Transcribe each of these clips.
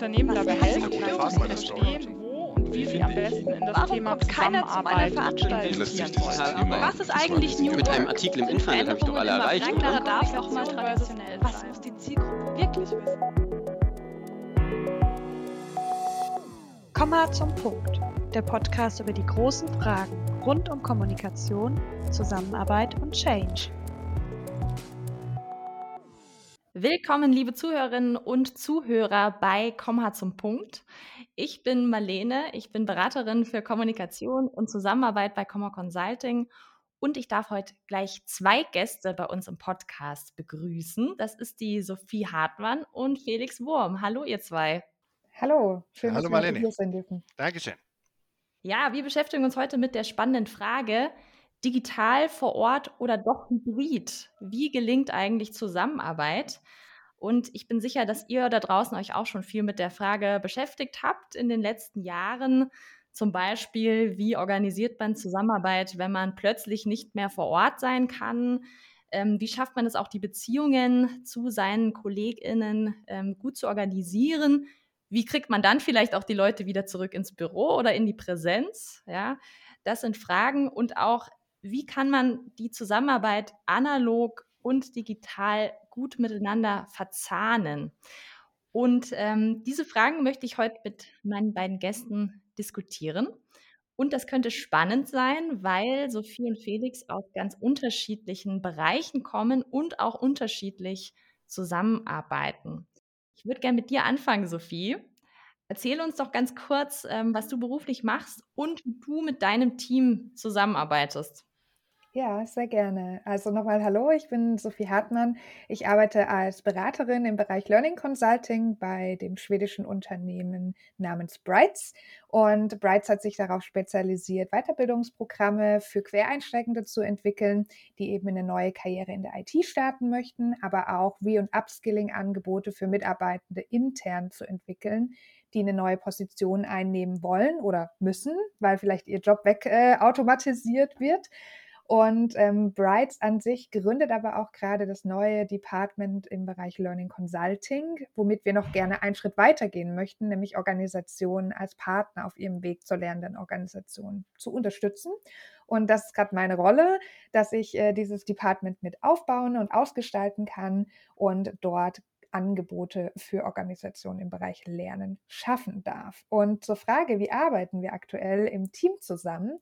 Unternehmen dabei helfen, zu verstehen, wo und wie sie am besten in das Warum Thema Zusammenarbeit Veranstaltung? investieren wollen. Was ist eigentlich New Mit einem? Artikel im Internet habe ich doch alle erreicht, oder? darf auch mal traditionell Was muss die Zielgruppe wirklich wissen? Komma zum Punkt. Der Podcast über die großen Fragen rund um Kommunikation, Zusammenarbeit und Change. Willkommen, liebe Zuhörerinnen und Zuhörer bei Komma zum Punkt. Ich bin Marlene, ich bin Beraterin für Kommunikation und Zusammenarbeit bei Komma Consulting und ich darf heute gleich zwei Gäste bei uns im Podcast begrüßen. Das ist die Sophie Hartmann und Felix Wurm. Hallo, ihr zwei. Hallo, schön, Hallo dass wir Marlene. hier sein dürfen. Dankeschön. Ja, wir beschäftigen uns heute mit der spannenden Frage, digital vor Ort oder doch hybrid? Wie gelingt eigentlich Zusammenarbeit? Und ich bin sicher, dass ihr da draußen euch auch schon viel mit der Frage beschäftigt habt in den letzten Jahren. Zum Beispiel, wie organisiert man Zusammenarbeit, wenn man plötzlich nicht mehr vor Ort sein kann? Ähm, wie schafft man es auch, die Beziehungen zu seinen KollegInnen ähm, gut zu organisieren? Wie kriegt man dann vielleicht auch die Leute wieder zurück ins Büro oder in die Präsenz? Ja, das sind Fragen und auch, wie kann man die Zusammenarbeit analog und digital gut miteinander verzahnen? Und ähm, diese Fragen möchte ich heute mit meinen beiden Gästen diskutieren. Und das könnte spannend sein, weil Sophie und Felix aus ganz unterschiedlichen Bereichen kommen und auch unterschiedlich zusammenarbeiten. Ich würde gerne mit dir anfangen, Sophie. Erzähl uns doch ganz kurz, ähm, was du beruflich machst und wie du mit deinem Team zusammenarbeitest. Ja, sehr gerne. Also nochmal Hallo, ich bin Sophie Hartmann. Ich arbeite als Beraterin im Bereich Learning Consulting bei dem schwedischen Unternehmen namens Brights. Und Brights hat sich darauf spezialisiert, Weiterbildungsprogramme für Quereinsteigende zu entwickeln, die eben eine neue Karriere in der IT starten möchten, aber auch Re- und Upskilling-Angebote für Mitarbeitende intern zu entwickeln, die eine neue Position einnehmen wollen oder müssen, weil vielleicht ihr Job wegautomatisiert äh, automatisiert wird. Und ähm, Brights an sich gründet aber auch gerade das neue Department im Bereich Learning Consulting, womit wir noch gerne einen Schritt weitergehen möchten, nämlich Organisationen als Partner auf ihrem Weg zur lernenden Organisation zu unterstützen. Und das ist gerade meine Rolle, dass ich äh, dieses Department mit aufbauen und ausgestalten kann und dort Angebote für Organisationen im Bereich Lernen schaffen darf. Und zur Frage, wie arbeiten wir aktuell im Team zusammen?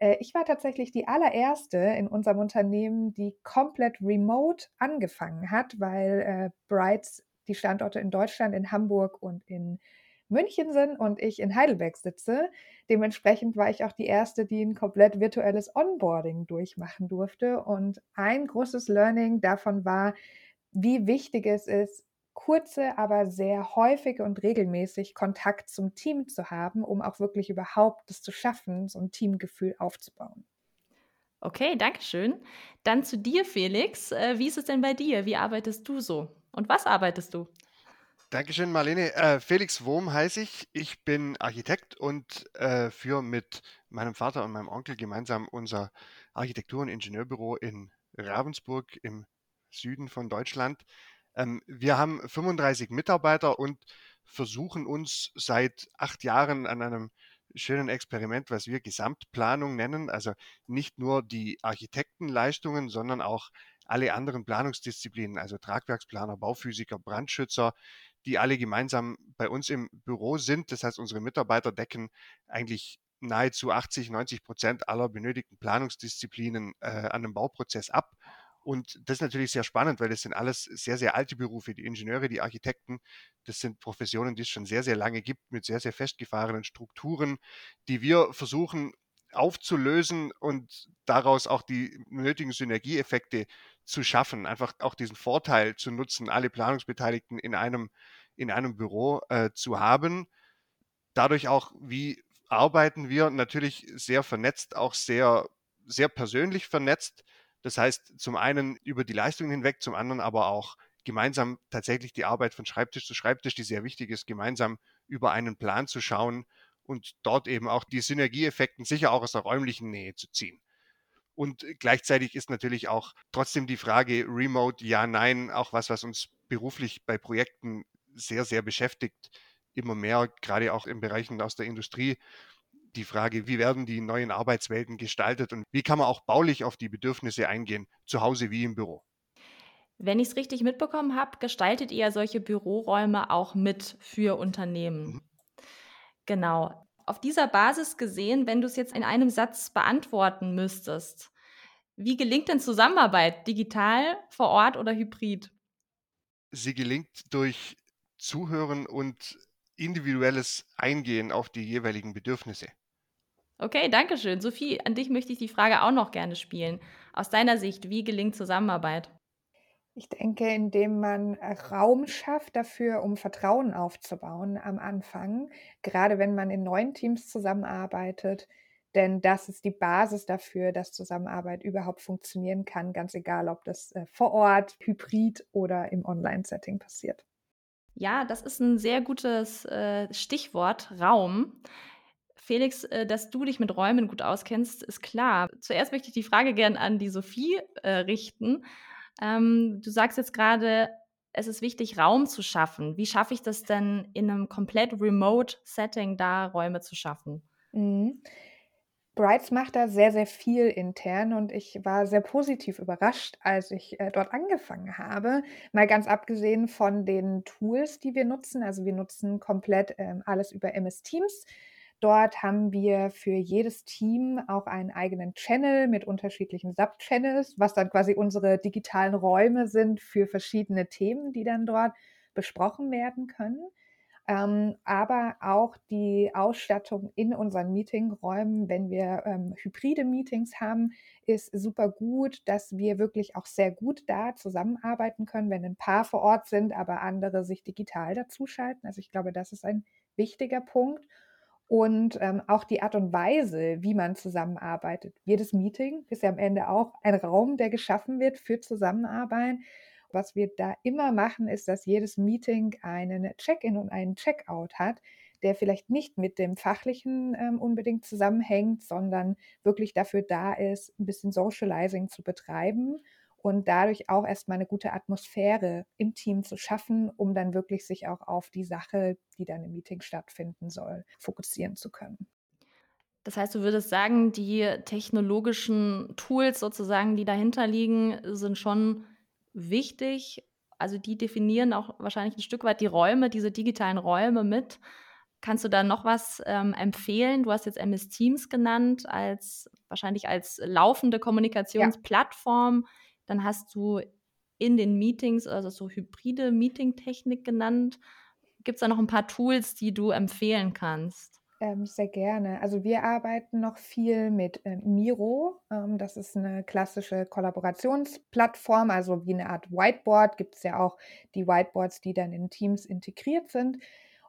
Äh, Ich war tatsächlich die allererste in unserem Unternehmen, die komplett remote angefangen hat, weil äh, Brights die Standorte in Deutschland, in Hamburg und in München sind und ich in Heidelberg sitze. Dementsprechend war ich auch die erste, die ein komplett virtuelles Onboarding durchmachen durfte. Und ein großes Learning davon war, wie wichtig es ist, kurze, aber sehr häufige und regelmäßig Kontakt zum Team zu haben, um auch wirklich überhaupt es zu schaffen, so ein Teamgefühl aufzubauen. Okay, danke schön. Dann zu dir, Felix. Äh, wie ist es denn bei dir? Wie arbeitest du so? Und was arbeitest du? Dankeschön, Marlene. Äh, Felix Wurm heiße ich. Ich bin Architekt und äh, führe mit meinem Vater und meinem Onkel gemeinsam unser Architektur- und Ingenieurbüro in Ravensburg im Süden von Deutschland. Ähm, wir haben 35 Mitarbeiter und versuchen uns seit acht Jahren an einem schönen Experiment, was wir Gesamtplanung nennen. Also nicht nur die Architektenleistungen, sondern auch alle anderen Planungsdisziplinen, also Tragwerksplaner, Bauphysiker, Brandschützer, die alle gemeinsam bei uns im Büro sind. Das heißt, unsere Mitarbeiter decken eigentlich nahezu 80, 90 Prozent aller benötigten Planungsdisziplinen äh, an einem Bauprozess ab. Und das ist natürlich sehr spannend, weil das sind alles sehr, sehr alte Berufe. Die Ingenieure, die Architekten, das sind Professionen, die es schon sehr, sehr lange gibt, mit sehr, sehr festgefahrenen Strukturen, die wir versuchen aufzulösen und daraus auch die nötigen Synergieeffekte zu schaffen, einfach auch diesen Vorteil zu nutzen, alle Planungsbeteiligten in einem, in einem Büro äh, zu haben. Dadurch auch, wie arbeiten wir, natürlich sehr vernetzt, auch sehr, sehr persönlich vernetzt. Das heißt, zum einen über die Leistungen hinweg, zum anderen aber auch gemeinsam tatsächlich die Arbeit von Schreibtisch zu Schreibtisch, die sehr wichtig ist, gemeinsam über einen Plan zu schauen und dort eben auch die Synergieeffekten sicher auch aus der räumlichen Nähe zu ziehen. Und gleichzeitig ist natürlich auch trotzdem die Frage Remote, ja, nein, auch was, was uns beruflich bei Projekten sehr, sehr beschäftigt. immer mehr, gerade auch in Bereichen aus der Industrie, die Frage, wie werden die neuen Arbeitswelten gestaltet und wie kann man auch baulich auf die Bedürfnisse eingehen, zu Hause wie im Büro. Wenn ich es richtig mitbekommen habe, gestaltet ihr solche Büroräume auch mit für Unternehmen. Mhm. Genau. Auf dieser Basis gesehen, wenn du es jetzt in einem Satz beantworten müsstest, wie gelingt denn Zusammenarbeit, digital, vor Ort oder hybrid? Sie gelingt durch Zuhören und individuelles Eingehen auf die jeweiligen Bedürfnisse. Okay, danke schön. Sophie, an dich möchte ich die Frage auch noch gerne spielen. Aus deiner Sicht, wie gelingt Zusammenarbeit? Ich denke, indem man Raum schafft dafür, um Vertrauen aufzubauen am Anfang, gerade wenn man in neuen Teams zusammenarbeitet, denn das ist die Basis dafür, dass Zusammenarbeit überhaupt funktionieren kann, ganz egal, ob das äh, vor Ort, hybrid oder im Online-Setting passiert. Ja, das ist ein sehr gutes äh, Stichwort, Raum. Felix, äh, dass du dich mit Räumen gut auskennst, ist klar. Zuerst möchte ich die Frage gerne an die Sophie äh, richten. Ähm, du sagst jetzt gerade, es ist wichtig, Raum zu schaffen. Wie schaffe ich das denn in einem komplett remote Setting, da Räume zu schaffen? Mhm. Brights macht da sehr, sehr viel intern und ich war sehr positiv überrascht, als ich äh, dort angefangen habe. Mal ganz abgesehen von den Tools, die wir nutzen. Also wir nutzen komplett ähm, alles über MS Teams. Dort haben wir für jedes Team auch einen eigenen Channel mit unterschiedlichen Sub-Channels, was dann quasi unsere digitalen Räume sind für verschiedene Themen, die dann dort besprochen werden können ähm, aber auch die Ausstattung in unseren Meetingräumen, wenn wir ähm, hybride Meetings haben, ist super gut, dass wir wirklich auch sehr gut da zusammenarbeiten können, wenn ein paar vor Ort sind, aber andere sich digital dazuschalten. Also ich glaube, das ist ein wichtiger Punkt. Und ähm, auch die Art und Weise, wie man zusammenarbeitet. Jedes Meeting ist ja am Ende auch ein Raum, der geschaffen wird für Zusammenarbeit. Was wir da immer machen, ist, dass jedes Meeting einen Check-in und einen Check-out hat, der vielleicht nicht mit dem Fachlichen ähm, unbedingt zusammenhängt, sondern wirklich dafür da ist, ein bisschen Socializing zu betreiben und dadurch auch erstmal eine gute Atmosphäre im Team zu schaffen, um dann wirklich sich auch auf die Sache, die dann im Meeting stattfinden soll, fokussieren zu können. Das heißt, du würdest sagen, die technologischen Tools sozusagen, die dahinter liegen, sind schon wichtig. Also die definieren auch wahrscheinlich ein Stück weit die Räume, diese digitalen Räume mit. Kannst du da noch was ähm, empfehlen? Du hast jetzt MS Teams genannt, als wahrscheinlich als laufende Kommunikationsplattform. Ja. Dann hast du in den Meetings, also so hybride Meeting-Technik genannt. Gibt es da noch ein paar Tools, die du empfehlen kannst? Ähm, sehr gerne. Also wir arbeiten noch viel mit äh, Miro. Ähm, das ist eine klassische Kollaborationsplattform, also wie eine Art Whiteboard. Gibt es ja auch die Whiteboards, die dann in Teams integriert sind.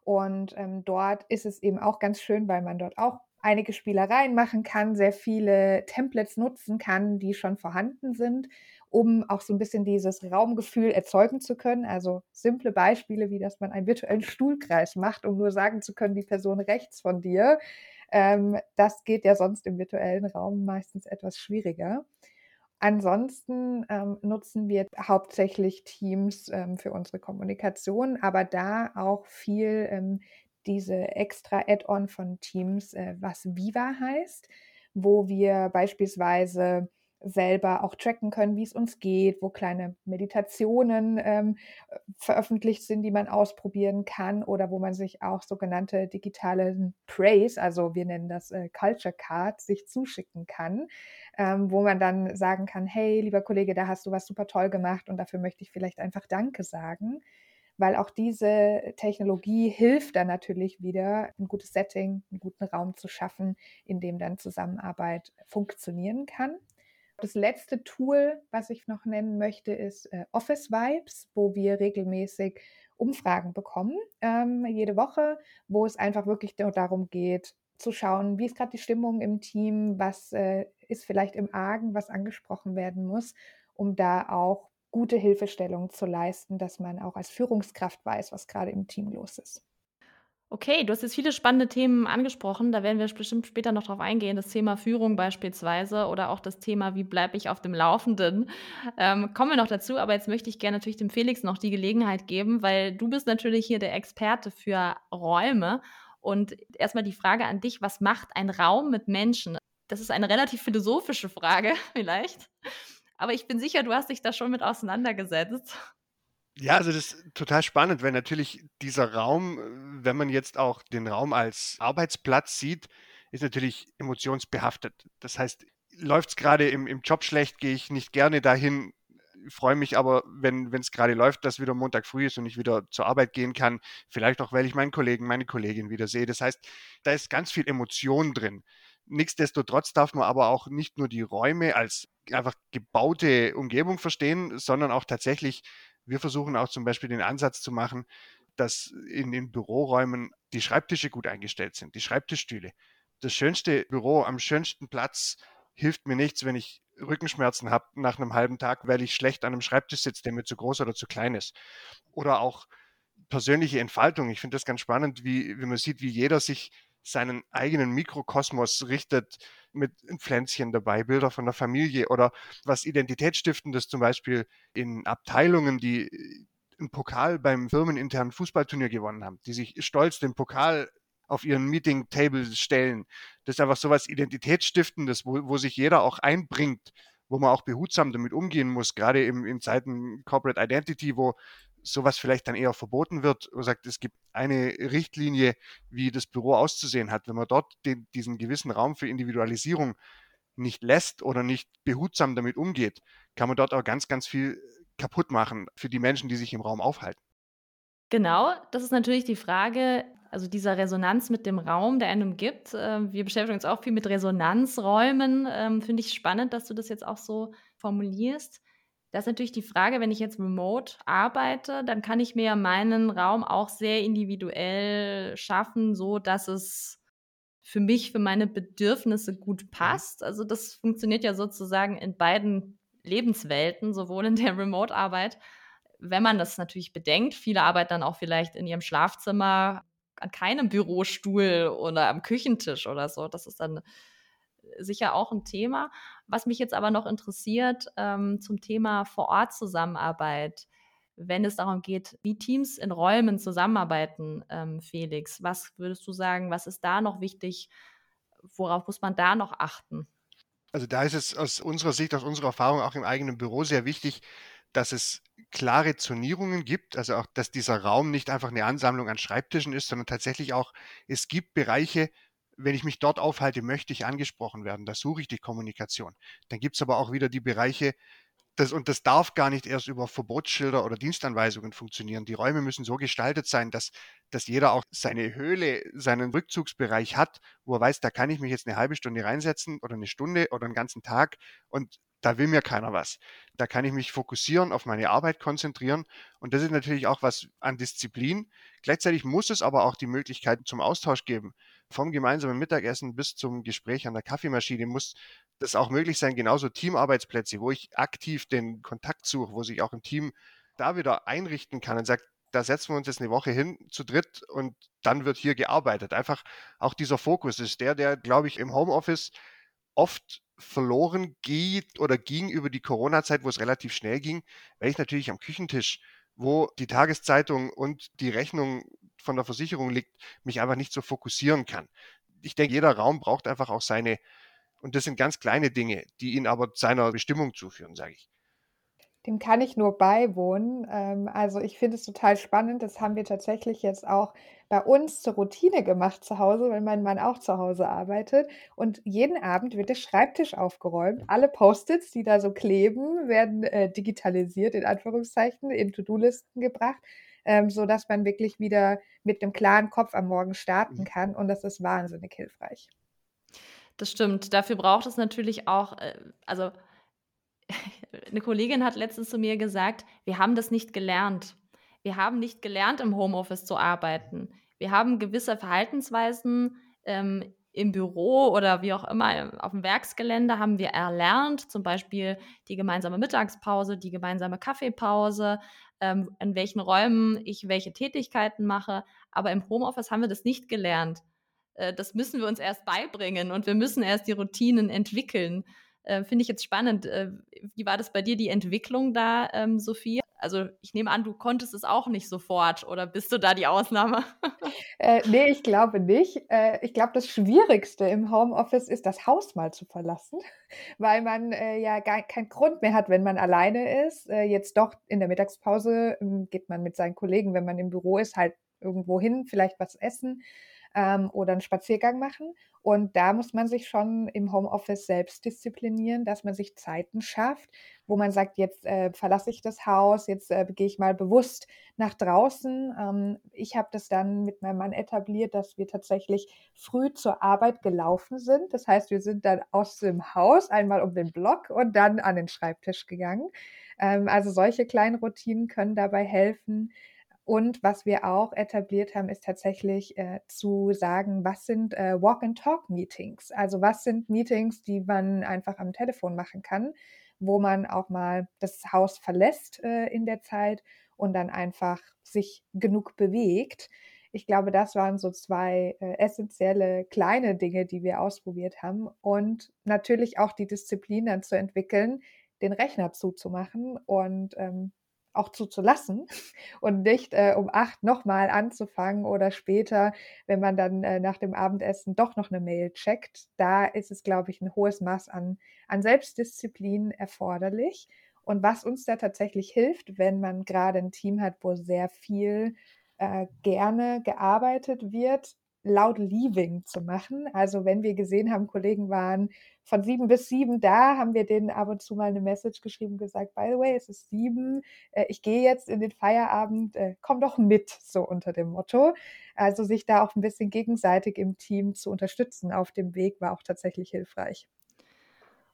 Und ähm, dort ist es eben auch ganz schön, weil man dort auch einige Spielereien machen kann, sehr viele Templates nutzen kann, die schon vorhanden sind um auch so ein bisschen dieses Raumgefühl erzeugen zu können. Also simple Beispiele, wie dass man einen virtuellen Stuhlkreis macht, um nur sagen zu können, die Person rechts von dir. Ähm, das geht ja sonst im virtuellen Raum meistens etwas schwieriger. Ansonsten ähm, nutzen wir hauptsächlich Teams ähm, für unsere Kommunikation, aber da auch viel ähm, diese extra Add-on von Teams, äh, was Viva heißt, wo wir beispielsweise selber auch tracken können, wie es uns geht, wo kleine Meditationen ähm, veröffentlicht sind, die man ausprobieren kann oder wo man sich auch sogenannte digitale Praise, also wir nennen das äh, Culture Card, sich zuschicken kann, ähm, wo man dann sagen kann, hey, lieber Kollege, da hast du was super toll gemacht und dafür möchte ich vielleicht einfach Danke sagen weil auch diese Technologie hilft dann natürlich wieder, ein gutes Setting, einen guten Raum zu schaffen, in dem dann Zusammenarbeit funktionieren kann. Das letzte Tool, was ich noch nennen möchte, ist äh, Office Vibes, wo wir regelmäßig Umfragen bekommen, ähm, jede Woche, wo es einfach wirklich darum geht, zu schauen, wie ist gerade die Stimmung im Team, was äh, ist vielleicht im Argen, was angesprochen werden muss, um da auch gute Hilfestellung zu leisten, dass man auch als Führungskraft weiß, was gerade im Team los ist. Okay, du hast jetzt viele spannende Themen angesprochen. Da werden wir bestimmt später noch drauf eingehen. Das Thema Führung beispielsweise oder auch das Thema, wie bleibe ich auf dem Laufenden. Ähm, kommen wir noch dazu. Aber jetzt möchte ich gerne natürlich dem Felix noch die Gelegenheit geben, weil du bist natürlich hier der Experte für Räume. Und erstmal die Frage an dich, was macht ein Raum mit Menschen? Das ist eine relativ philosophische Frage vielleicht. Aber ich bin sicher, du hast dich da schon mit auseinandergesetzt. Ja, also das ist total spannend, weil natürlich dieser Raum, äh, wenn man jetzt auch den Raum als Arbeitsplatz sieht, ist natürlich emotionsbehaftet. Das heißt, läuft es gerade im, im Job schlecht, gehe ich nicht gerne dahin, freue mich aber, wenn es gerade läuft, dass wieder Montag früh ist und ich wieder zur Arbeit gehen kann. Vielleicht auch, weil ich meinen Kollegen, meine Kollegin wieder sehe. Das heißt, da ist ganz viel Emotion drin. Nichtsdestotrotz darf man aber auch nicht nur die Räume als einfach gebaute Umgebung verstehen, sondern auch tatsächlich wir versuchen auch zum Beispiel den Ansatz zu machen, dass in den Büroräumen die Schreibtische gut eingestellt sind, die Schreibtischstühle. Das schönste Büro am schönsten Platz hilft mir nichts, wenn ich Rückenschmerzen habe nach einem halben Tag, weil ich schlecht an einem Schreibtisch sitze, der mir zu groß oder zu klein ist. Oder auch persönliche Entfaltung. Ich finde das ganz spannend, wie, wie man sieht, wie jeder sich seinen eigenen Mikrokosmos richtet mit Pflänzchen dabei, Bilder von der Familie oder was Identitätsstiftendes zum Beispiel in Abteilungen, die äh, einen Pokal beim firmeninternen Fußballturnier gewonnen haben, die sich stolz den Pokal auf ihren Meeting-Table stellen. Das ist einfach so was Identitätsstiftendes, wo, wo sich jeder auch einbringt, wo man auch behutsam damit umgehen muss, gerade im, in Zeiten Corporate Identity, wo sowas vielleicht dann eher verboten wird und sagt, es gibt eine Richtlinie, wie das Büro auszusehen hat. Wenn man dort den, diesen gewissen Raum für Individualisierung nicht lässt oder nicht behutsam damit umgeht, kann man dort auch ganz, ganz viel kaputt machen für die Menschen, die sich im Raum aufhalten. Genau, das ist natürlich die Frage, also dieser Resonanz mit dem Raum, der einem gibt. Ähm, wir beschäftigen uns auch viel mit Resonanzräumen. Ähm, finde ich spannend, dass du das jetzt auch so formulierst. Das ist natürlich die Frage, wenn ich jetzt remote arbeite, dann kann ich mir ja meinen Raum auch sehr individuell schaffen, so dass es für mich, für meine Bedürfnisse gut mhm. passt. Also das funktioniert ja sozusagen in beiden Lebenswelten, sowohl in der Remote-Arbeit, wenn man das natürlich bedenkt. Viele arbeiten dann auch vielleicht in ihrem Schlafzimmer an keinem Bürostuhl oder am Küchentisch oder so. Das ist dann sicher auch ein Thema. Was mich jetzt aber noch interessiert ähm, zum Thema Vor-Ort-Zusammenarbeit, wenn es darum geht, wie Teams in Räumen zusammenarbeiten, ähm, Felix, was würdest du sagen, was ist da noch wichtig? Worauf muss man da noch achten? Also da ist es aus unserer Sicht, aus unserer Erfahrung auch im eigenen Büro sehr wichtig, dass es klare Zonierungen gibt, also auch, dass dieser Raum nicht einfach eine Ansammlung an Schreibtischen ist, sondern tatsächlich auch, es gibt Bereiche, wenn ich mich dort aufhalte, möchte ich angesprochen werden. Da suche ich die Kommunikation. Dann gibt es aber auch wieder die Bereiche, das, und das darf gar nicht erst über Verbotsschilder oder Dienstanweisungen funktionieren. Die Räume müssen so gestaltet sein, dass, dass jeder auch seine Höhle, seinen Rückzugsbereich hat, wo er weiß, da kann ich mich jetzt eine halbe Stunde reinsetzen oder eine Stunde oder einen ganzen Tag und da will mir keiner was. Da kann ich mich fokussieren, auf meine Arbeit konzentrieren. Und das ist natürlich auch was an Disziplin. Gleichzeitig muss es aber auch die Möglichkeit zum Austausch geben vom gemeinsamen Mittagessen bis zum Gespräch an der Kaffeemaschine muss das auch möglich sein. Genauso Teamarbeitsplätze, wo ich aktiv den Kontakt suche, wo sich auch ein Team da wieder einrichten kann und sagt, da setzen wir uns jetzt eine Woche hin zu dritt und dann wird hier gearbeitet. Einfach auch dieser Fokus ist der, der, glaube ich, im Homeoffice oft verloren geht oder ging über die Corona-Zeit, wo es relativ schnell ging, weil ich natürlich am Küchentisch, wo die Tageszeitung und die Rechnung von der Versicherung liegt, mich einfach nicht so fokussieren kann. Ich denke, jeder Raum braucht einfach auch seine, und das sind ganz kleine Dinge, die ihn aber seiner Bestimmung zuführen, sage ich. Dem kann ich nur beiwohnen. Ähm, also ich finde es total spannend. Das haben wir tatsächlich jetzt auch bei uns zur Routine gemacht zu Hause, weil mein Mann auch zu Hause arbeitet. Und jeden Abend wird der Schreibtisch aufgeräumt. Alle Post-its, die da so kleben, werden äh, digitalisiert, in Anführungszeichen, in To-Do-Listen gebracht ähm, sodass man wirklich wieder mit einem klaren Kopf am Morgen starten mhm. kann. Und das ist wahnsinnig hilfreich. Das stimmt. Dafür braucht es natürlich auch, äh, also eine Kollegin hat letztens zu mir gesagt, wir haben das nicht gelernt. Wir haben nicht gelernt, im Homeoffice zu arbeiten. Wir haben gewisse Verhaltensweisen ähm, im Büro oder wie auch immer auf dem Werksgelände haben wir erlernt, zum Beispiel die gemeinsame Mittagspause, die gemeinsame Kaffeepause, ähm, in welchen Räumen ich welche Tätigkeiten mache. Aber im Homeoffice haben wir das nicht gelernt. Äh, das müssen wir uns erst beibringen und wir müssen erst die Routinen entwickeln. Äh, Finde ich jetzt spannend. Äh, wie war das bei dir, die Entwicklung da, ähm, Sophie? Also ich nehme an, du konntest es auch nicht sofort oder bist du da die Ausnahme? äh, nee, ich glaube nicht. Äh, ich glaube, das Schwierigste im Homeoffice ist, das Haus mal zu verlassen, weil man äh, ja gar keinen Grund mehr hat, wenn man alleine ist. Äh, jetzt doch in der Mittagspause ähm, geht man mit seinen Kollegen, wenn man im Büro ist, halt irgendwo hin, vielleicht was essen ähm, oder einen Spaziergang machen. Und da muss man sich schon im Homeoffice selbst disziplinieren, dass man sich Zeiten schafft, wo man sagt, jetzt äh, verlasse ich das Haus, jetzt äh, gehe ich mal bewusst nach draußen. Ähm, ich habe das dann mit meinem Mann etabliert, dass wir tatsächlich früh zur Arbeit gelaufen sind. Das heißt, wir sind dann aus dem Haus einmal um den Block und dann an den Schreibtisch gegangen. Ähm, also solche kleinen Routinen können dabei helfen, und was wir auch etabliert haben, ist tatsächlich äh, zu sagen, was sind äh, Walk-and-Talk-Meetings? Also was sind Meetings, die man einfach am Telefon machen kann, wo man auch mal das Haus verlässt äh, in der Zeit und dann einfach sich genug bewegt. Ich glaube, das waren so zwei äh, essentielle kleine Dinge, die wir ausprobiert haben. Und natürlich auch die Disziplin dann zu entwickeln, den Rechner zuzumachen und ähm, auch zuzulassen und nicht äh, um acht nochmal anzufangen oder später, wenn man dann äh, nach dem Abendessen doch noch eine Mail checkt. Da ist es, glaube ich, ein hohes Maß an, an Selbstdisziplin erforderlich. Und was uns da tatsächlich hilft, wenn man gerade ein Team hat, wo sehr viel äh, gerne gearbeitet wird, laut Leaving zu machen. Also wenn wir gesehen haben, Kollegen waren von sieben bis sieben da, haben wir denen ab und zu mal eine Message geschrieben, gesagt, by the way, es ist sieben, äh, ich gehe jetzt in den Feierabend, äh, komm doch mit, so unter dem Motto. Also sich da auch ein bisschen gegenseitig im Team zu unterstützen auf dem Weg war auch tatsächlich hilfreich.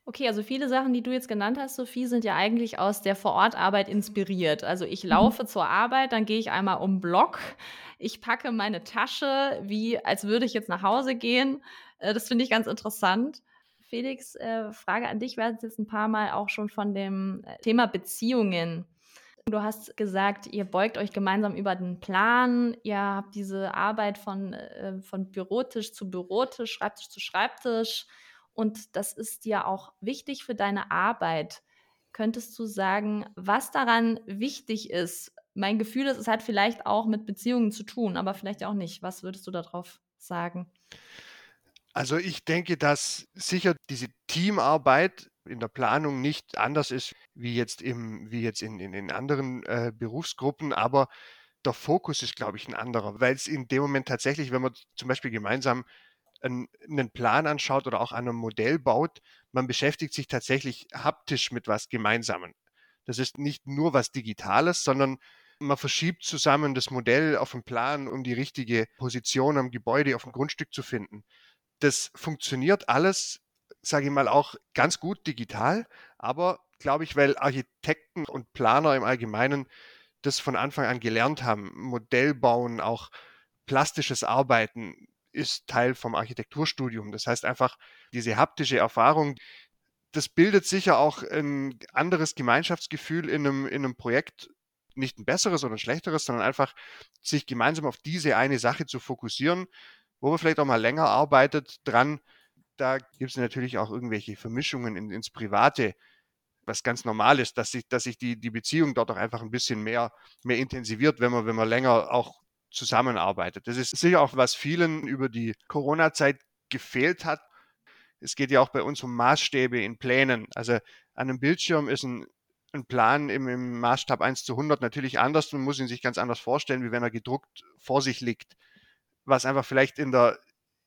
Okay, also viele Sachen, die du jetzt genannt hast, Sophie, sind ja eigentlich aus der Vorortarbeit inspiriert. Also ich mhm. laufe mhm. zur Arbeit, dann gehe ich einmal um Block, ich packe meine Tasche, wie als würde ich jetzt nach Hause gehen. Äh, das finde ich ganz interessant. Felix, äh, Frage an dich. Wir hatten jetzt ein paar Mal auch schon von dem äh, Thema Beziehungen. Du hast gesagt, ihr beugt euch gemeinsam über den Plan, ihr habt diese Arbeit von, äh, von Bürotisch zu Bürotisch, Schreibtisch zu Schreibtisch und das ist dir auch wichtig für deine Arbeit. Könntest du sagen, was daran wichtig ist? Mein Gefühl ist, es hat vielleicht auch mit Beziehungen zu tun, aber vielleicht auch nicht. Was würdest du darauf sagen? Also ich denke, dass sicher diese Teamarbeit in der Planung nicht anders ist wie jetzt, im, wie jetzt in, in, in anderen äh, Berufsgruppen, aber der Fokus ist, glaube ich, ein anderer, weil es in dem Moment tatsächlich, wenn man zum Beispiel gemeinsam einen Plan anschaut oder auch an einem Modell baut, man beschäftigt sich tatsächlich haptisch mit was Gemeinsamen. Das ist nicht nur was Digitales, sondern man verschiebt zusammen das Modell auf dem Plan, um die richtige Position am Gebäude, auf dem Grundstück zu finden. Das funktioniert alles, sage ich mal, auch ganz gut digital, aber glaube ich, weil Architekten und Planer im Allgemeinen das von Anfang an gelernt haben, Modell bauen, auch plastisches Arbeiten, ist Teil vom Architekturstudium. Das heißt einfach, diese haptische Erfahrung, das bildet sicher auch ein anderes Gemeinschaftsgefühl in einem, in einem Projekt, nicht ein besseres oder ein schlechteres, sondern einfach sich gemeinsam auf diese eine Sache zu fokussieren, wo man vielleicht auch mal länger arbeitet dran. Da gibt es natürlich auch irgendwelche Vermischungen in, ins Private, was ganz normal ist, dass sich, dass sich die, die Beziehung dort auch einfach ein bisschen mehr, mehr intensiviert, wenn man, wenn man länger auch zusammenarbeitet. Das ist sicher auch, was vielen über die Corona-Zeit gefehlt hat. Es geht ja auch bei uns um Maßstäbe in Plänen. Also an einem Bildschirm ist ein, ein Plan im, im, Maßstab 1 zu 100 natürlich anders. Man muss ihn sich ganz anders vorstellen, wie wenn er gedruckt vor sich liegt. Was einfach vielleicht in der,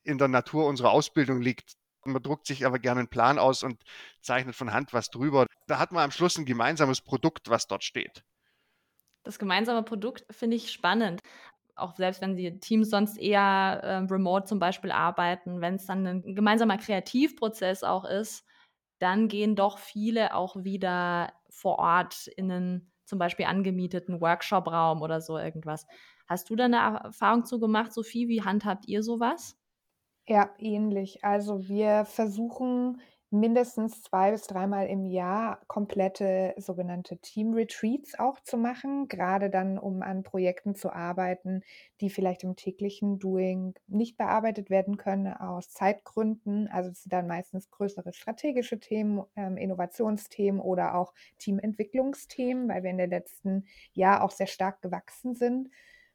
in der Natur unserer Ausbildung liegt. Man druckt sich aber gerne einen Plan aus und zeichnet von Hand was drüber. Da hat man am Schluss ein gemeinsames Produkt, was dort steht. Das gemeinsame Produkt finde ich spannend auch selbst wenn die Teams sonst eher äh, remote zum Beispiel arbeiten, wenn es dann ein gemeinsamer Kreativprozess auch ist, dann gehen doch viele auch wieder vor Ort in einen zum Beispiel angemieteten Workshop-Raum oder so irgendwas. Hast du da eine Erfahrung zu gemacht, Sophie? Wie handhabt ihr sowas? Ja, ähnlich. Also wir versuchen mindestens zwei bis dreimal im Jahr komplette sogenannte Team-Retreats auch zu machen, gerade dann, um an Projekten zu arbeiten, die vielleicht im täglichen Doing nicht bearbeitet werden können aus Zeitgründen. Also es sind dann meistens größere strategische Themen, ähm, Innovationsthemen oder auch Teamentwicklungsthemen, weil wir in den letzten Jahr auch sehr stark gewachsen sind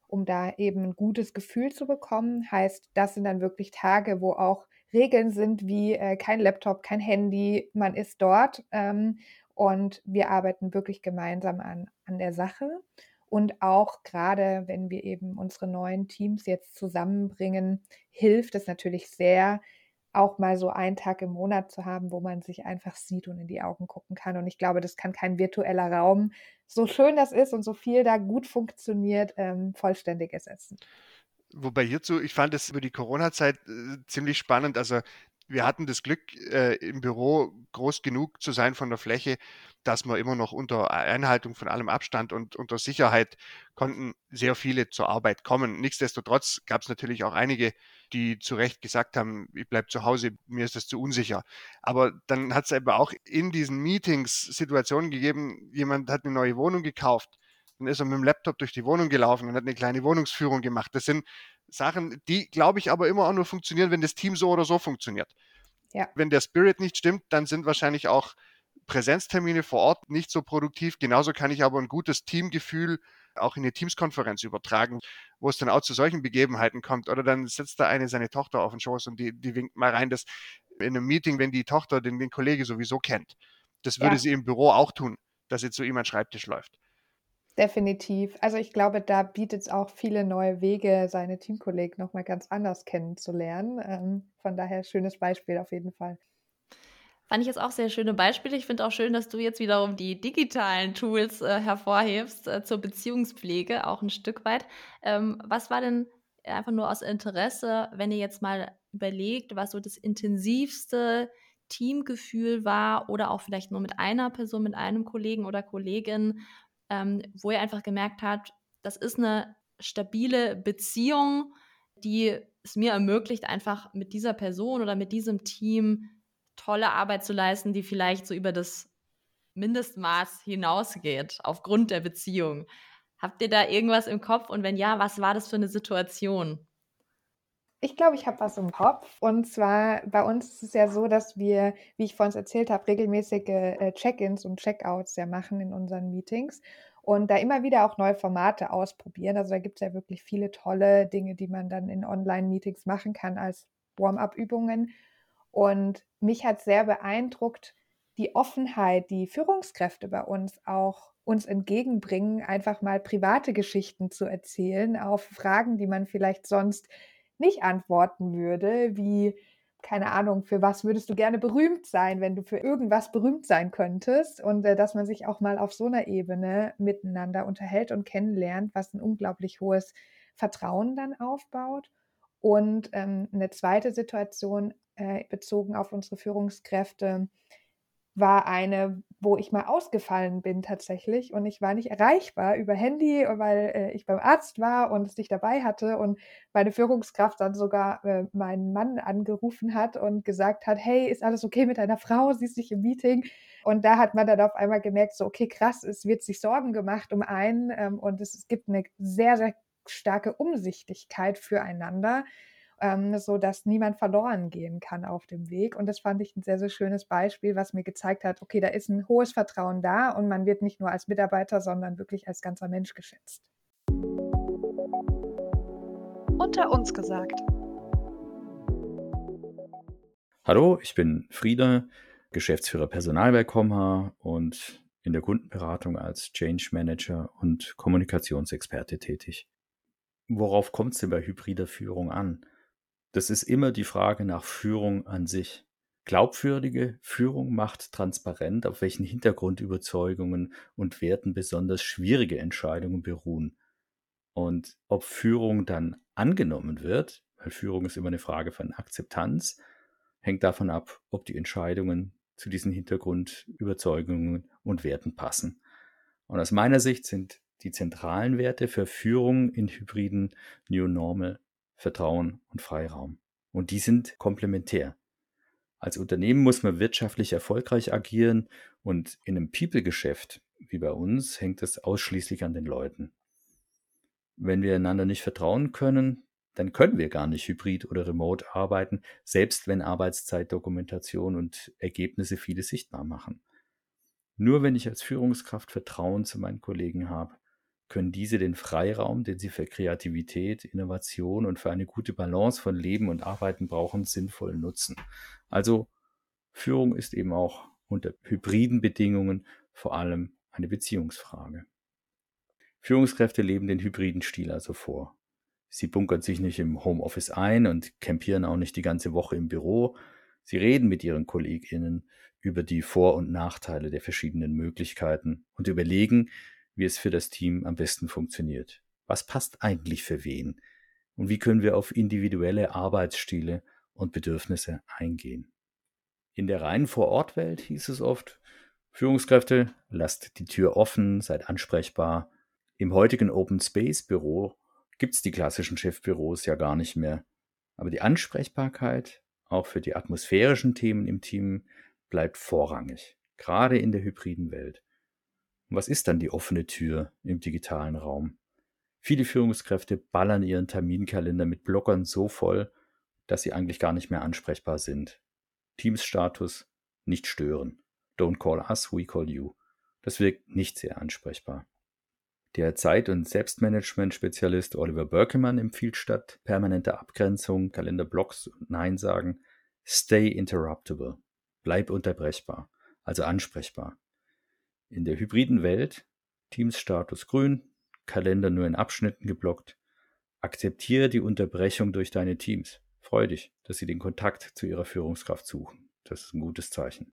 um da eben ein gutes Gefühl zu bekommen. Heißt, das sind dann wirklich Tage, wo auch Regeln sind wie äh, kein Laptop, kein Handy, man ist dort ähm, und wir arbeiten wirklich gemeinsam an, an der Sache. Und auch gerade, wenn wir eben unsere neuen Teams jetzt zusammenbringen, hilft es natürlich sehr, auch mal so einen Tag im Monat zu haben, wo man sich einfach sieht und in die Augen gucken kann. Und ich glaube, das kann kein virtueller Raum, so schön das ist und so viel da gut funktioniert, ähm, vollständig ersetzen. Wobei hierzu, ich fand es über die Corona-Zeit äh, ziemlich spannend. Also wir hatten das Glück, äh, im Büro groß genug zu sein von der Fläche, dass wir immer noch unter Einhaltung von allem Abstand und unter Sicherheit konnten sehr viele zur Arbeit kommen. Nichtsdestotrotz gab es natürlich auch einige, die zu Recht gesagt haben, ich bleibe zu Hause, mir ist das zu unsicher. Aber dann hat es eben auch in diesen Meetings Situationen gegeben, jemand hat eine neue Wohnung gekauft, dann ist er mit dem Laptop durch die Wohnung gelaufen und hat eine kleine Wohnungsführung gemacht. Das sind Sachen, die, glaube ich, aber immer auch nur funktionieren, wenn das Team so oder so funktioniert. Ja. Wenn der Spirit nicht stimmt, dann sind wahrscheinlich auch Präsenztermine vor Ort nicht so produktiv. Genauso kann ich aber ein gutes Teamgefühl auch in eine Teamskonferenz übertragen, wo es dann auch zu solchen Begebenheiten kommt. Oder dann setzt da eine seine Tochter auf den Schoß und die, die winkt mal rein, dass in einem Meeting, wenn die Tochter den, den Kollege sowieso kennt, das würde ja. sie im Büro auch tun, dass sie zu ihm an den Schreibtisch läuft. Definitiv. Also ich glaube, da bietet es auch viele neue Wege, seine Teamkollegen nochmal ganz anders kennenzulernen. Ähm, von daher schönes Beispiel auf jeden Fall. Fand ich jetzt auch sehr schöne Beispiele. Ich finde auch schön, dass du jetzt wiederum die digitalen Tools äh, hervorhebst äh, zur Beziehungspflege, auch ein Stück weit. Ähm, was war denn einfach nur aus Interesse, wenn ihr jetzt mal überlegt, was so das intensivste Teamgefühl war oder auch vielleicht nur mit einer Person, mit einem Kollegen oder Kollegin, ähm, wo er einfach gemerkt hat, das ist eine stabile Beziehung, die es mir ermöglicht, einfach mit dieser Person oder mit diesem Team tolle Arbeit zu leisten, die vielleicht so über das Mindestmaß hinausgeht, aufgrund der Beziehung. Habt ihr da irgendwas im Kopf? Und wenn ja, was war das für eine Situation? Ich glaube, ich habe was im Kopf. Und zwar bei uns ist es ja so, dass wir, wie ich vorhin erzählt habe, regelmäßige äh, Check-ins und Check-outs ja machen in unseren Meetings und da immer wieder auch neue Formate ausprobieren. Also da gibt es ja wirklich viele tolle Dinge, die man dann in Online-Meetings machen kann als Warm-up-Übungen. Und mich hat sehr beeindruckt die Offenheit, die Führungskräfte bei uns auch uns entgegenbringen, einfach mal private Geschichten zu erzählen auf Fragen, die man vielleicht sonst nicht antworten würde, wie, keine Ahnung, für was würdest du gerne berühmt sein, wenn du für irgendwas berühmt sein könntest? Und äh, dass man sich auch mal auf so einer Ebene miteinander unterhält und kennenlernt, was ein unglaublich hohes Vertrauen dann aufbaut. Und ähm, eine zweite Situation äh, bezogen auf unsere Führungskräfte, war eine, wo ich mal ausgefallen bin tatsächlich und ich war nicht erreichbar über Handy, weil äh, ich beim Arzt war und es nicht dabei hatte und meine Führungskraft dann sogar äh, meinen Mann angerufen hat und gesagt hat, hey, ist alles okay mit deiner Frau? Sie ist nicht im Meeting. Und da hat man dann auf einmal gemerkt, so, okay, krass, es wird sich Sorgen gemacht um einen ähm, und es, es gibt eine sehr, sehr starke Umsichtigkeit füreinander ähm, so dass niemand verloren gehen kann auf dem Weg. Und das fand ich ein sehr, sehr schönes Beispiel, was mir gezeigt hat, okay, da ist ein hohes Vertrauen da und man wird nicht nur als Mitarbeiter, sondern wirklich als ganzer Mensch geschätzt. Unter uns gesagt. Hallo, ich bin Frieda, Geschäftsführer Personal bei Comha und in der Kundenberatung als Change Manager und Kommunikationsexperte tätig. Worauf kommt es denn bei hybrider Führung an? Das ist immer die Frage nach Führung an sich. Glaubwürdige Führung macht transparent, auf welchen Hintergrundüberzeugungen und Werten besonders schwierige Entscheidungen beruhen. Und ob Führung dann angenommen wird, weil Führung ist immer eine Frage von Akzeptanz, hängt davon ab, ob die Entscheidungen zu diesen Hintergrundüberzeugungen und Werten passen. Und aus meiner Sicht sind die zentralen Werte für Führung in hybriden New Normal Vertrauen und Freiraum. Und die sind komplementär. Als Unternehmen muss man wirtschaftlich erfolgreich agieren und in einem People-Geschäft wie bei uns hängt es ausschließlich an den Leuten. Wenn wir einander nicht vertrauen können, dann können wir gar nicht hybrid oder remote arbeiten, selbst wenn Arbeitszeitdokumentation und Ergebnisse viele sichtbar machen. Nur wenn ich als Führungskraft Vertrauen zu meinen Kollegen habe, können diese den Freiraum, den sie für Kreativität, Innovation und für eine gute Balance von Leben und Arbeiten brauchen, sinnvoll nutzen. Also Führung ist eben auch unter hybriden Bedingungen vor allem eine Beziehungsfrage. Führungskräfte leben den hybriden Stil also vor. Sie bunkern sich nicht im Homeoffice ein und campieren auch nicht die ganze Woche im Büro. Sie reden mit ihren KollegInnen über die Vor- und Nachteile der verschiedenen Möglichkeiten und überlegen, wie es für das Team am besten funktioniert. Was passt eigentlich für wen? Und wie können wir auf individuelle Arbeitsstile und Bedürfnisse eingehen? In der reinen Vorortwelt hieß es oft, Führungskräfte, lasst die Tür offen, seid ansprechbar. Im heutigen Open Space Büro gibt es die klassischen Chefbüros ja gar nicht mehr. Aber die Ansprechbarkeit, auch für die atmosphärischen Themen im Team, bleibt vorrangig, gerade in der hybriden Welt. Und was ist dann die offene Tür im digitalen Raum? Viele Führungskräfte ballern ihren Terminkalender mit Blockern so voll, dass sie eigentlich gar nicht mehr ansprechbar sind. Teams-Status nicht stören. Don't call us, we call you. Das wirkt nicht sehr ansprechbar. Der Zeit- und Selbstmanagement-Spezialist Oliver Berkemann empfiehlt statt permanenter Abgrenzung, Kalenderblocks und Nein sagen, stay interruptible. Bleib unterbrechbar, also ansprechbar. In der hybriden Welt, Teams-Status grün, Kalender nur in Abschnitten geblockt, akzeptiere die Unterbrechung durch deine Teams. Freu dich, dass sie den Kontakt zu ihrer Führungskraft suchen. Das ist ein gutes Zeichen.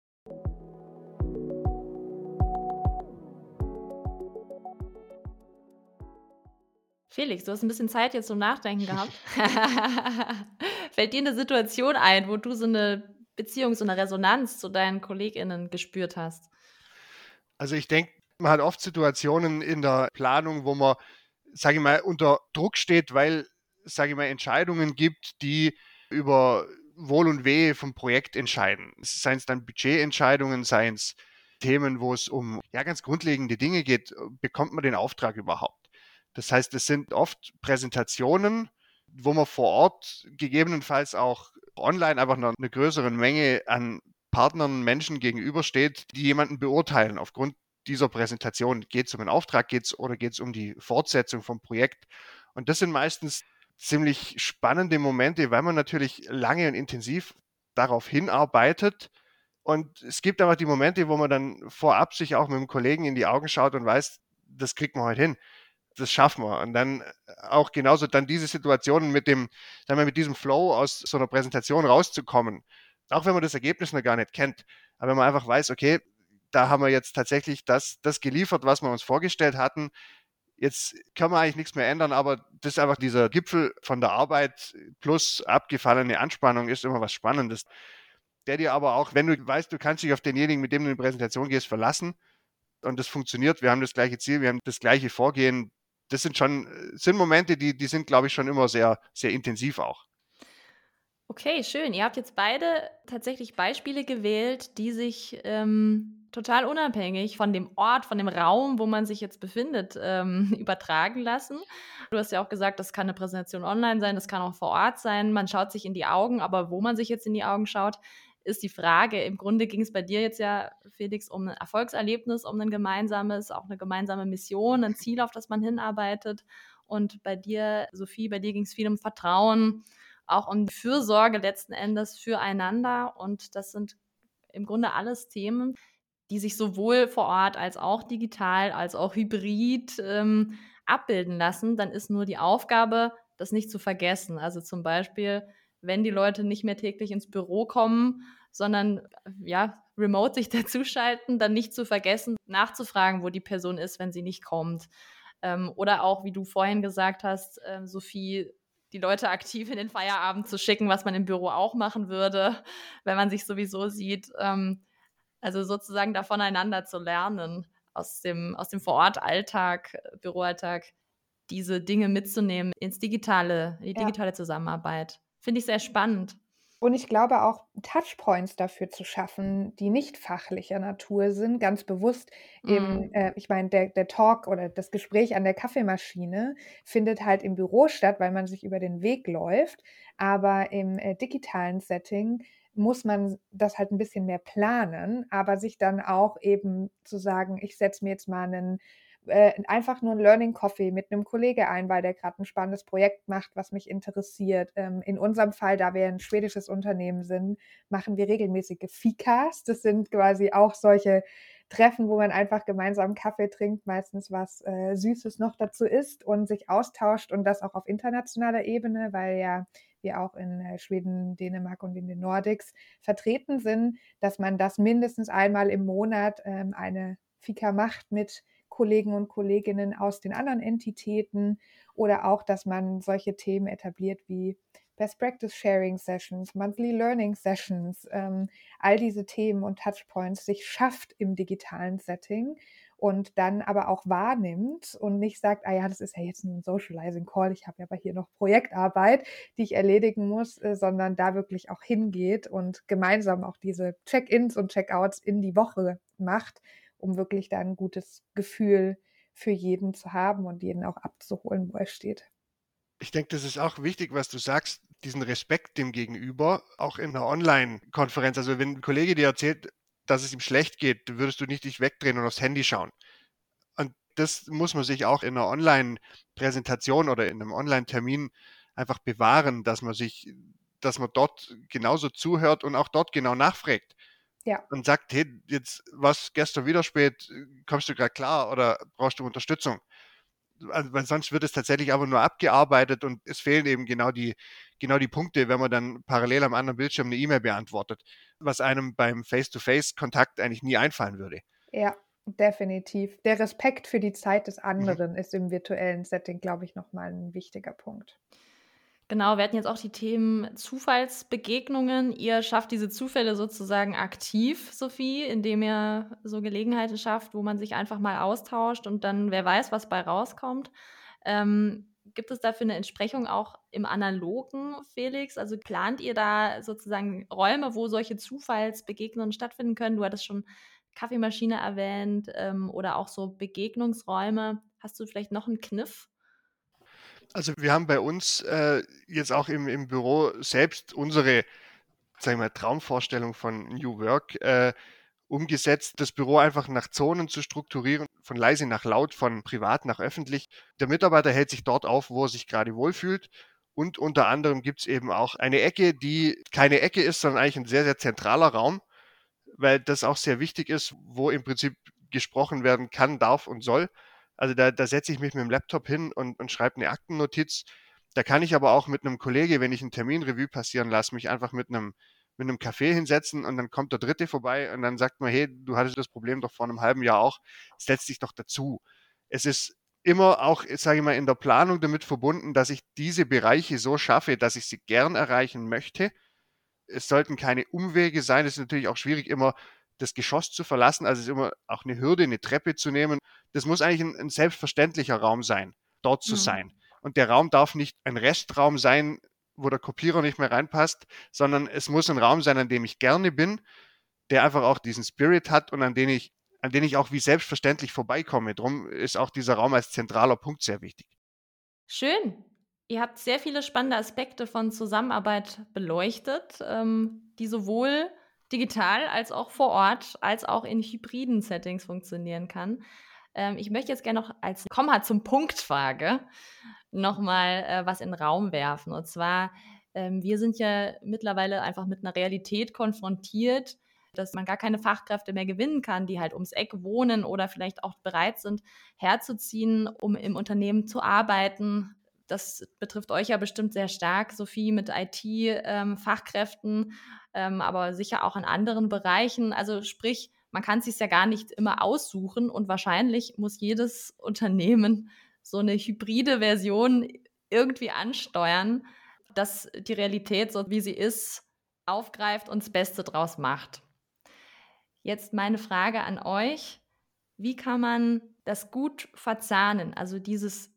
Felix, du hast ein bisschen Zeit jetzt zum Nachdenken gehabt. Fällt dir eine Situation ein, wo du so eine Beziehung, so eine Resonanz zu deinen KollegInnen gespürt hast? Also ich denke, man hat oft Situationen in der Planung, wo man, sage ich mal, unter Druck steht, weil, sage ich mal, Entscheidungen gibt, die über Wohl und Wehe vom Projekt entscheiden. Seien es dann Budgetentscheidungen, seien es Themen, wo es um ja ganz grundlegende Dinge geht, bekommt man den Auftrag überhaupt? Das heißt, es sind oft Präsentationen, wo man vor Ort gegebenenfalls auch online einfach noch eine größere Menge an Partnern, Menschen gegenübersteht, die jemanden beurteilen aufgrund dieser Präsentation. Geht es um einen Auftrag geht's, oder geht es um die Fortsetzung vom Projekt? Und das sind meistens ziemlich spannende Momente, weil man natürlich lange und intensiv darauf hinarbeitet. Und es gibt aber die Momente, wo man dann vorab sich auch mit dem Kollegen in die Augen schaut und weiß, das kriegt man heute hin das schaffen wir. Und dann auch genauso dann diese Situationen mit dem, sagen wir, mit diesem Flow aus so einer Präsentation rauszukommen. Auch wenn man das Ergebnis noch gar nicht kennt. Aber wenn man einfach weiß, okay, da haben wir jetzt tatsächlich das, das geliefert, was wir uns vorgestellt hatten. Jetzt kann man eigentlich nichts mehr ändern, aber das ist einfach dieser Gipfel von der Arbeit plus abgefallene Anspannung ist immer was Spannendes. Der dir aber auch, wenn du weißt, du kannst dich auf denjenigen, mit dem du in die Präsentation gehst, verlassen und das funktioniert, wir haben das gleiche Ziel, wir haben das gleiche Vorgehen, das sind schon, sind Momente, die, die sind, glaube ich, schon immer sehr, sehr intensiv auch. Okay, schön. Ihr habt jetzt beide tatsächlich Beispiele gewählt, die sich ähm, total unabhängig von dem Ort, von dem Raum, wo man sich jetzt befindet, ähm, übertragen lassen. Du hast ja auch gesagt, das kann eine Präsentation online sein, das kann auch vor Ort sein. Man schaut sich in die Augen, aber wo man sich jetzt in die Augen schaut, ist die Frage. Im Grunde ging es bei dir jetzt ja, Felix, um ein Erfolgserlebnis, um ein gemeinsames, auch eine gemeinsame Mission, ein Ziel, auf das man hinarbeitet. Und bei dir, Sophie, bei dir ging es viel um Vertrauen, auch um Fürsorge letzten Endes füreinander. Und das sind im Grunde alles Themen, die sich sowohl vor Ort als auch digital, als auch hybrid ähm, abbilden lassen. Dann ist nur die Aufgabe, das nicht zu vergessen. Also zum Beispiel, wenn die Leute nicht mehr täglich ins Büro kommen, sondern ja, remote sich dazuschalten, dann nicht zu vergessen, nachzufragen, wo die Person ist, wenn sie nicht kommt. Ähm, oder auch, wie du vorhin gesagt hast, äh, Sophie, die Leute aktiv in den Feierabend zu schicken, was man im Büro auch machen würde, wenn man sich sowieso sieht. Ähm, also sozusagen da voneinander zu lernen, aus dem, aus dem Vorort-Alltag, Büroalltag, diese Dinge mitzunehmen ins digitale, in die digitale ja. Zusammenarbeit. Finde ich sehr spannend. Und ich glaube auch, Touchpoints dafür zu schaffen, die nicht fachlicher Natur sind, ganz bewusst im, Mhm. äh, ich meine, der, der Talk oder das Gespräch an der Kaffeemaschine findet halt im Büro statt, weil man sich über den Weg läuft. Aber im äh, digitalen Setting muss man das halt ein bisschen mehr planen, aber sich dann auch eben zu sagen, ich setze mir jetzt mal einen äh, einfach nur ein Learning Coffee mit einem Kollege ein, weil der gerade ein spannendes Projekt macht, was mich interessiert. Ähm, in unserem Fall, da wir ein schwedisches Unternehmen sind, machen wir regelmäßige Fikas. Das sind quasi auch solche Treffen, wo man einfach gemeinsam Kaffee trinkt, meistens was äh, Süßes noch dazu isst und sich austauscht und das auch auf internationaler Ebene, weil ja wir auch in äh, Schweden, Dänemark und in den Nordics vertreten sind, dass man das mindestens einmal im Monat ähm, eine Fika macht mit Kollegen und Kolleginnen aus den anderen Entitäten oder auch, dass man solche Themen etabliert wie Best Practice Sharing Sessions, Monthly Learning Sessions, ähm, all diese Themen und Touchpoints sich schafft im digitalen Setting und dann aber auch wahrnimmt und nicht sagt, ah ja, das ist ja jetzt nur ein Socializing Call, ich habe ja aber hier noch Projektarbeit, die ich erledigen muss, äh, sondern da wirklich auch hingeht und gemeinsam auch diese Check-ins und Check-outs in die Woche macht, um wirklich da ein gutes Gefühl für jeden zu haben und jeden auch abzuholen, wo er steht. Ich denke, das ist auch wichtig, was du sagst, diesen Respekt dem Gegenüber, auch in einer Online-Konferenz. Also wenn ein Kollege dir erzählt, dass es ihm schlecht geht, würdest du nicht dich wegdrehen und aufs Handy schauen. Und das muss man sich auch in einer Online-Präsentation oder in einem Online-Termin einfach bewahren, dass man sich, dass man dort genauso zuhört und auch dort genau nachfragt. Ja. Und sagt, hey, jetzt was gestern wieder spät, kommst du gerade klar oder brauchst du Unterstützung? Also, weil sonst wird es tatsächlich aber nur abgearbeitet und es fehlen eben genau die, genau die Punkte, wenn man dann parallel am anderen Bildschirm eine E-Mail beantwortet, was einem beim Face-to-Face-Kontakt eigentlich nie einfallen würde. Ja, definitiv. Der Respekt für die Zeit des Mhm. anderen ist im virtuellen Setting, glaube ich, nochmal ein wichtiger Punkt. Genau, wir hatten jetzt auch die Themen Zufallsbegegnungen. Ihr schafft diese Zufälle sozusagen aktiv, Sophie, indem ihr so Gelegenheiten schafft, wo man sich einfach mal austauscht und dann wer weiß, was bei rauskommt. Ähm, gibt es dafür eine Entsprechung auch im Analogen, Felix? Also plant ihr da sozusagen Räume, wo solche Zufallsbegegnungen stattfinden können? Du hattest schon Kaffeemaschine erwähnt ähm, oder auch so Begegnungsräume. Hast du vielleicht noch einen Kniff? Also wir haben bei uns äh, jetzt auch im, im Büro selbst unsere, sagen wir, Traumvorstellung von New Work äh, umgesetzt, das Büro einfach nach Zonen zu strukturieren, von leise nach laut, von privat nach öffentlich. Der Mitarbeiter hält sich dort auf, wo er sich gerade wohlfühlt. Und unter anderem gibt es eben auch eine Ecke, die keine Ecke ist, sondern eigentlich ein sehr, sehr zentraler Raum, weil das auch sehr wichtig ist, wo im Prinzip gesprochen werden kann, darf und soll. Also da, da setze ich mich mit dem Laptop hin und, und schreibe eine Aktennotiz. Da kann ich aber auch mit einem Kollege, wenn ich ein Terminrevue passieren lasse, mich einfach mit einem, mit einem Kaffee hinsetzen und dann kommt der Dritte vorbei und dann sagt man, hey, du hattest das Problem doch vor einem halben Jahr auch, setz dich doch dazu. Es ist immer auch, sage ich mal, in der Planung damit verbunden, dass ich diese Bereiche so schaffe, dass ich sie gern erreichen möchte. Es sollten keine Umwege sein. Es ist natürlich auch schwierig, immer das Geschoss zu verlassen. Also es ist immer auch eine Hürde, eine Treppe zu nehmen. Das muss eigentlich ein, ein selbstverständlicher Raum sein, dort zu Mhm. sein. Und der Raum darf nicht ein Restraum sein, wo der Kopierer nicht mehr reinpasst, sondern es muss ein Raum sein, an dem ich gerne bin, der einfach auch diesen Spirit hat und an den ich, an den ich auch wie selbstverständlich vorbeikomme. Drum ist auch dieser Raum als zentraler Punkt sehr wichtig. Schön. Ihr habt sehr viele spannende Aspekte von Zusammenarbeit beleuchtet, ähm, die sowohl digital als auch vor Ort, als auch in hybriden Settings funktionieren kann. Ähm, ich möchte jetzt gerne noch als Komma zum Punkt-Frage nochmal äh, was in den Raum werfen. Und zwar, ähm, wir sind ja mittlerweile einfach mit einer Realität konfrontiert, dass man gar keine Fachkräfte mehr gewinnen kann, die halt ums Eck wohnen oder vielleicht auch bereit sind, herzuziehen, um im Unternehmen zu arbeiten. Das betrifft euch ja bestimmt sehr stark, Sophie, mit IT-Fachkräften, ähm, aber sicher auch in anderen Bereichen. Also sprich, man kann es sich ja gar nicht immer aussuchen und wahrscheinlich muss jedes Unternehmen so eine hybride Version irgendwie ansteuern, dass die Realität, so wie sie ist, aufgreift und das Beste draus macht. Jetzt meine Frage an euch. Wie kann man das gut verzahnen? Also dieses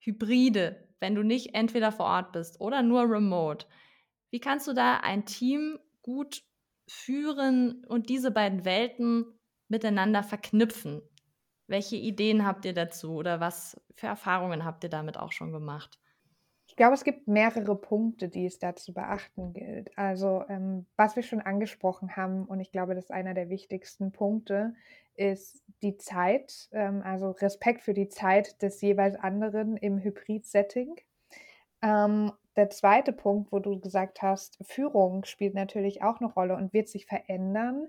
Hybride, wenn du nicht entweder vor Ort bist oder nur remote. Wie kannst du da ein Team gut führen und diese beiden Welten miteinander verknüpfen? Welche Ideen habt ihr dazu oder was für Erfahrungen habt ihr damit auch schon gemacht? Ich glaube, es gibt mehrere Punkte, die es da zu beachten gilt. Also, ähm, was wir schon angesprochen haben, und ich glaube, das ist einer der wichtigsten Punkte, ist die Zeit, ähm, also Respekt für die Zeit des jeweils anderen im Hybrid-Setting. Ähm, der zweite Punkt, wo du gesagt hast, Führung spielt natürlich auch eine Rolle und wird sich verändern.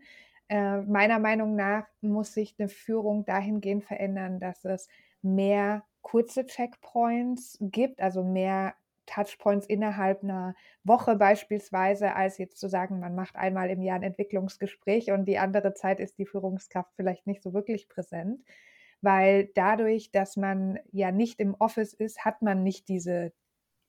Äh, meiner Meinung nach muss sich eine Führung dahingehend verändern, dass es mehr kurze Checkpoints gibt, also mehr Touchpoints innerhalb einer Woche beispielsweise, als jetzt zu sagen, man macht einmal im Jahr ein Entwicklungsgespräch und die andere Zeit ist die Führungskraft vielleicht nicht so wirklich präsent. Weil dadurch, dass man ja nicht im Office ist, hat man nicht diese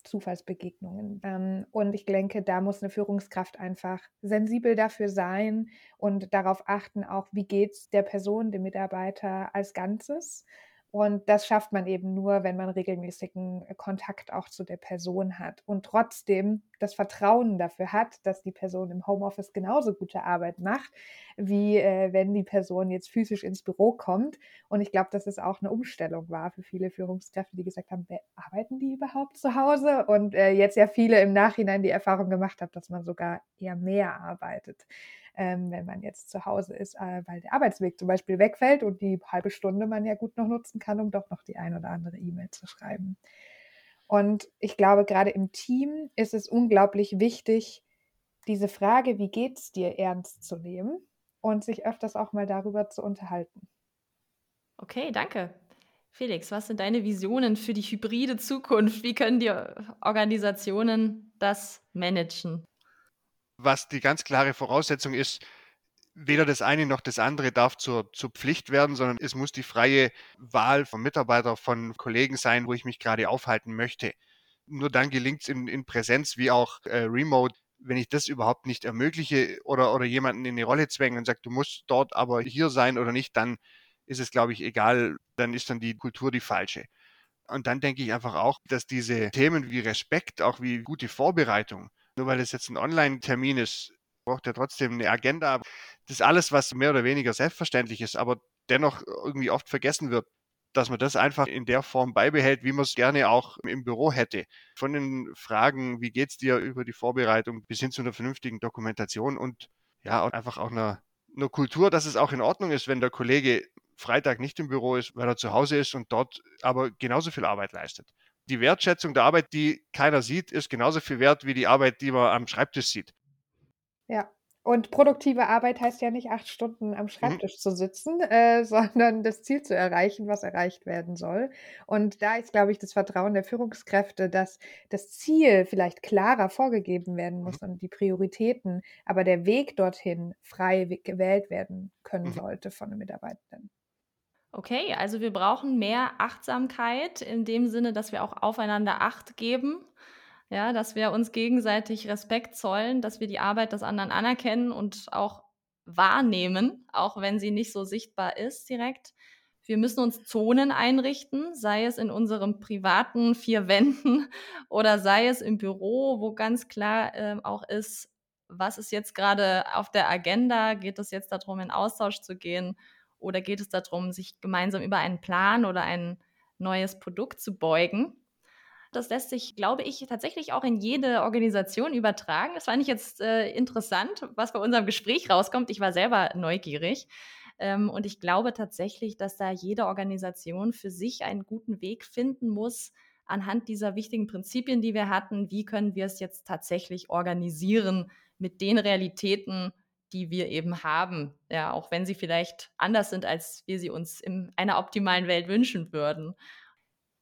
Zufallsbegegnungen. Ähm, und ich denke, da muss eine Führungskraft einfach sensibel dafür sein und darauf achten, auch wie geht es der Person, dem Mitarbeiter als Ganzes und das schafft man eben nur, wenn man regelmäßigen äh, Kontakt auch zu der Person hat und trotzdem das Vertrauen dafür hat, dass die Person im Homeoffice genauso gute Arbeit macht, wie äh, wenn die Person jetzt physisch ins Büro kommt. Und ich glaube, dass es auch eine Umstellung war für viele Führungskräfte, die gesagt haben, arbeiten die überhaupt zu Hause? Und äh, jetzt ja viele im Nachhinein die Erfahrung gemacht haben, dass man sogar eher mehr arbeitet ähm, wenn man jetzt zu Hause ist, äh, weil der Arbeitsweg zum Beispiel wegfällt und die halbe Stunde man ja gut noch nutzen kann, um doch noch die ein oder andere E-Mail zu schreiben. Und ich glaube, gerade im Team ist es unglaublich wichtig, diese Frage, wie geht es dir, ernst zu nehmen und sich öfters auch mal darüber zu unterhalten. Okay, danke. Felix, was sind deine Visionen für die hybride Zukunft? Wie können die Organisationen das managen? Was die ganz klare Voraussetzung ist, weder das eine noch das andere darf zur, zur Pflicht werden, sondern es muss die freie Wahl von Mitarbeitern, von Kollegen sein, wo ich mich gerade aufhalten möchte. Nur dann gelingt es in, in Präsenz wie auch äh, remote, wenn ich das überhaupt nicht ermögliche oder, oder jemanden in eine Rolle zwänge und sage, du musst dort aber hier sein oder nicht, dann ist es, glaube ich, egal, dann ist dann die Kultur die falsche. Und dann denke ich einfach auch, dass diese Themen wie Respekt, auch wie gute Vorbereitung, nur weil es jetzt ein Online-Termin ist, braucht er trotzdem eine Agenda. Das ist alles, was mehr oder weniger selbstverständlich ist, aber dennoch irgendwie oft vergessen wird, dass man das einfach in der Form beibehält, wie man es gerne auch im Büro hätte. Von den Fragen, wie geht es dir über die Vorbereitung bis hin zu einer vernünftigen Dokumentation und ja, einfach auch einer, einer Kultur, dass es auch in Ordnung ist, wenn der Kollege Freitag nicht im Büro ist, weil er zu Hause ist und dort aber genauso viel Arbeit leistet die Wertschätzung der Arbeit, die keiner sieht, ist genauso viel wert wie die Arbeit, die man am Schreibtisch sieht. Ja, und produktive Arbeit heißt ja nicht acht Stunden am mhm. Schreibtisch mhm. zu sitzen, äh, sondern das Ziel zu erreichen, was erreicht werden soll. Und da ist, glaube ich, das Vertrauen der Führungskräfte, dass das Ziel vielleicht klarer vorgegeben werden muss mhm. und die Prioritäten, aber der Weg dorthin frei gewählt werden können mhm. sollte von den Mitarbeitenden. Okay, also wir brauchen mehr Achtsamkeit in dem Sinne, dass wir auch aufeinander Acht geben. Ja, dass wir uns gegenseitig Respekt zollen, dass wir die Arbeit des anderen anerkennen und auch wahrnehmen, auch wenn sie nicht so sichtbar ist direkt. Wir müssen uns Zonen einrichten, sei es in unserem privaten vier Wänden oder sei es im Büro, wo ganz klar äh, auch ist, was ist jetzt gerade auf der Agenda? Geht es jetzt darum, in Austausch zu gehen? Oder geht es darum, sich gemeinsam über einen Plan oder ein neues Produkt zu beugen? Das lässt sich, glaube ich, tatsächlich auch in jede Organisation übertragen. Das fand ich jetzt äh, interessant, was bei unserem Gespräch rauskommt. Ich war selber neugierig. Ähm, und ich glaube tatsächlich, dass da jede Organisation für sich einen guten Weg finden muss, anhand dieser wichtigen Prinzipien, die wir hatten, wie können wir es jetzt tatsächlich organisieren mit den Realitäten, die wir eben haben, ja, auch wenn sie vielleicht anders sind, als wir sie uns in einer optimalen Welt wünschen würden.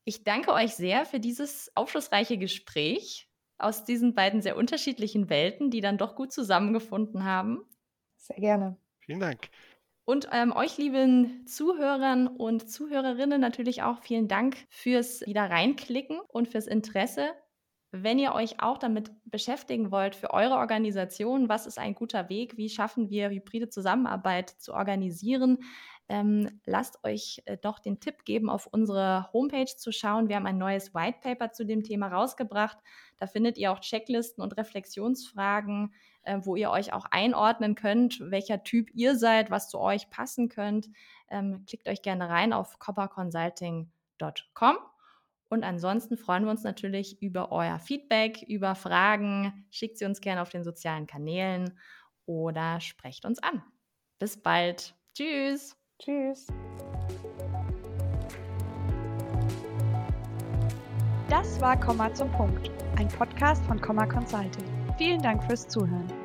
Ich danke euch sehr für dieses aufschlussreiche Gespräch aus diesen beiden sehr unterschiedlichen Welten, die dann doch gut zusammengefunden haben. Sehr gerne. Vielen Dank. Und ähm, euch, lieben Zuhörern und Zuhörerinnen, natürlich auch vielen Dank fürs wieder reinklicken und fürs Interesse. Wenn ihr euch auch damit beschäftigen wollt für eure Organisation, was ist ein guter Weg, wie schaffen wir hybride Zusammenarbeit zu organisieren, ähm, lasst euch äh, doch den Tipp geben, auf unsere Homepage zu schauen. Wir haben ein neues White Paper zu dem Thema rausgebracht. Da findet ihr auch Checklisten und Reflexionsfragen, äh, wo ihr euch auch einordnen könnt, welcher Typ ihr seid, was zu euch passen könnt. Ähm, klickt euch gerne rein auf copperconsulting.com. Und ansonsten freuen wir uns natürlich über euer Feedback, über Fragen. Schickt sie uns gerne auf den sozialen Kanälen oder sprecht uns an. Bis bald. Tschüss. Tschüss. Das war Komma zum Punkt, ein Podcast von Komma Consulting. Vielen Dank fürs Zuhören.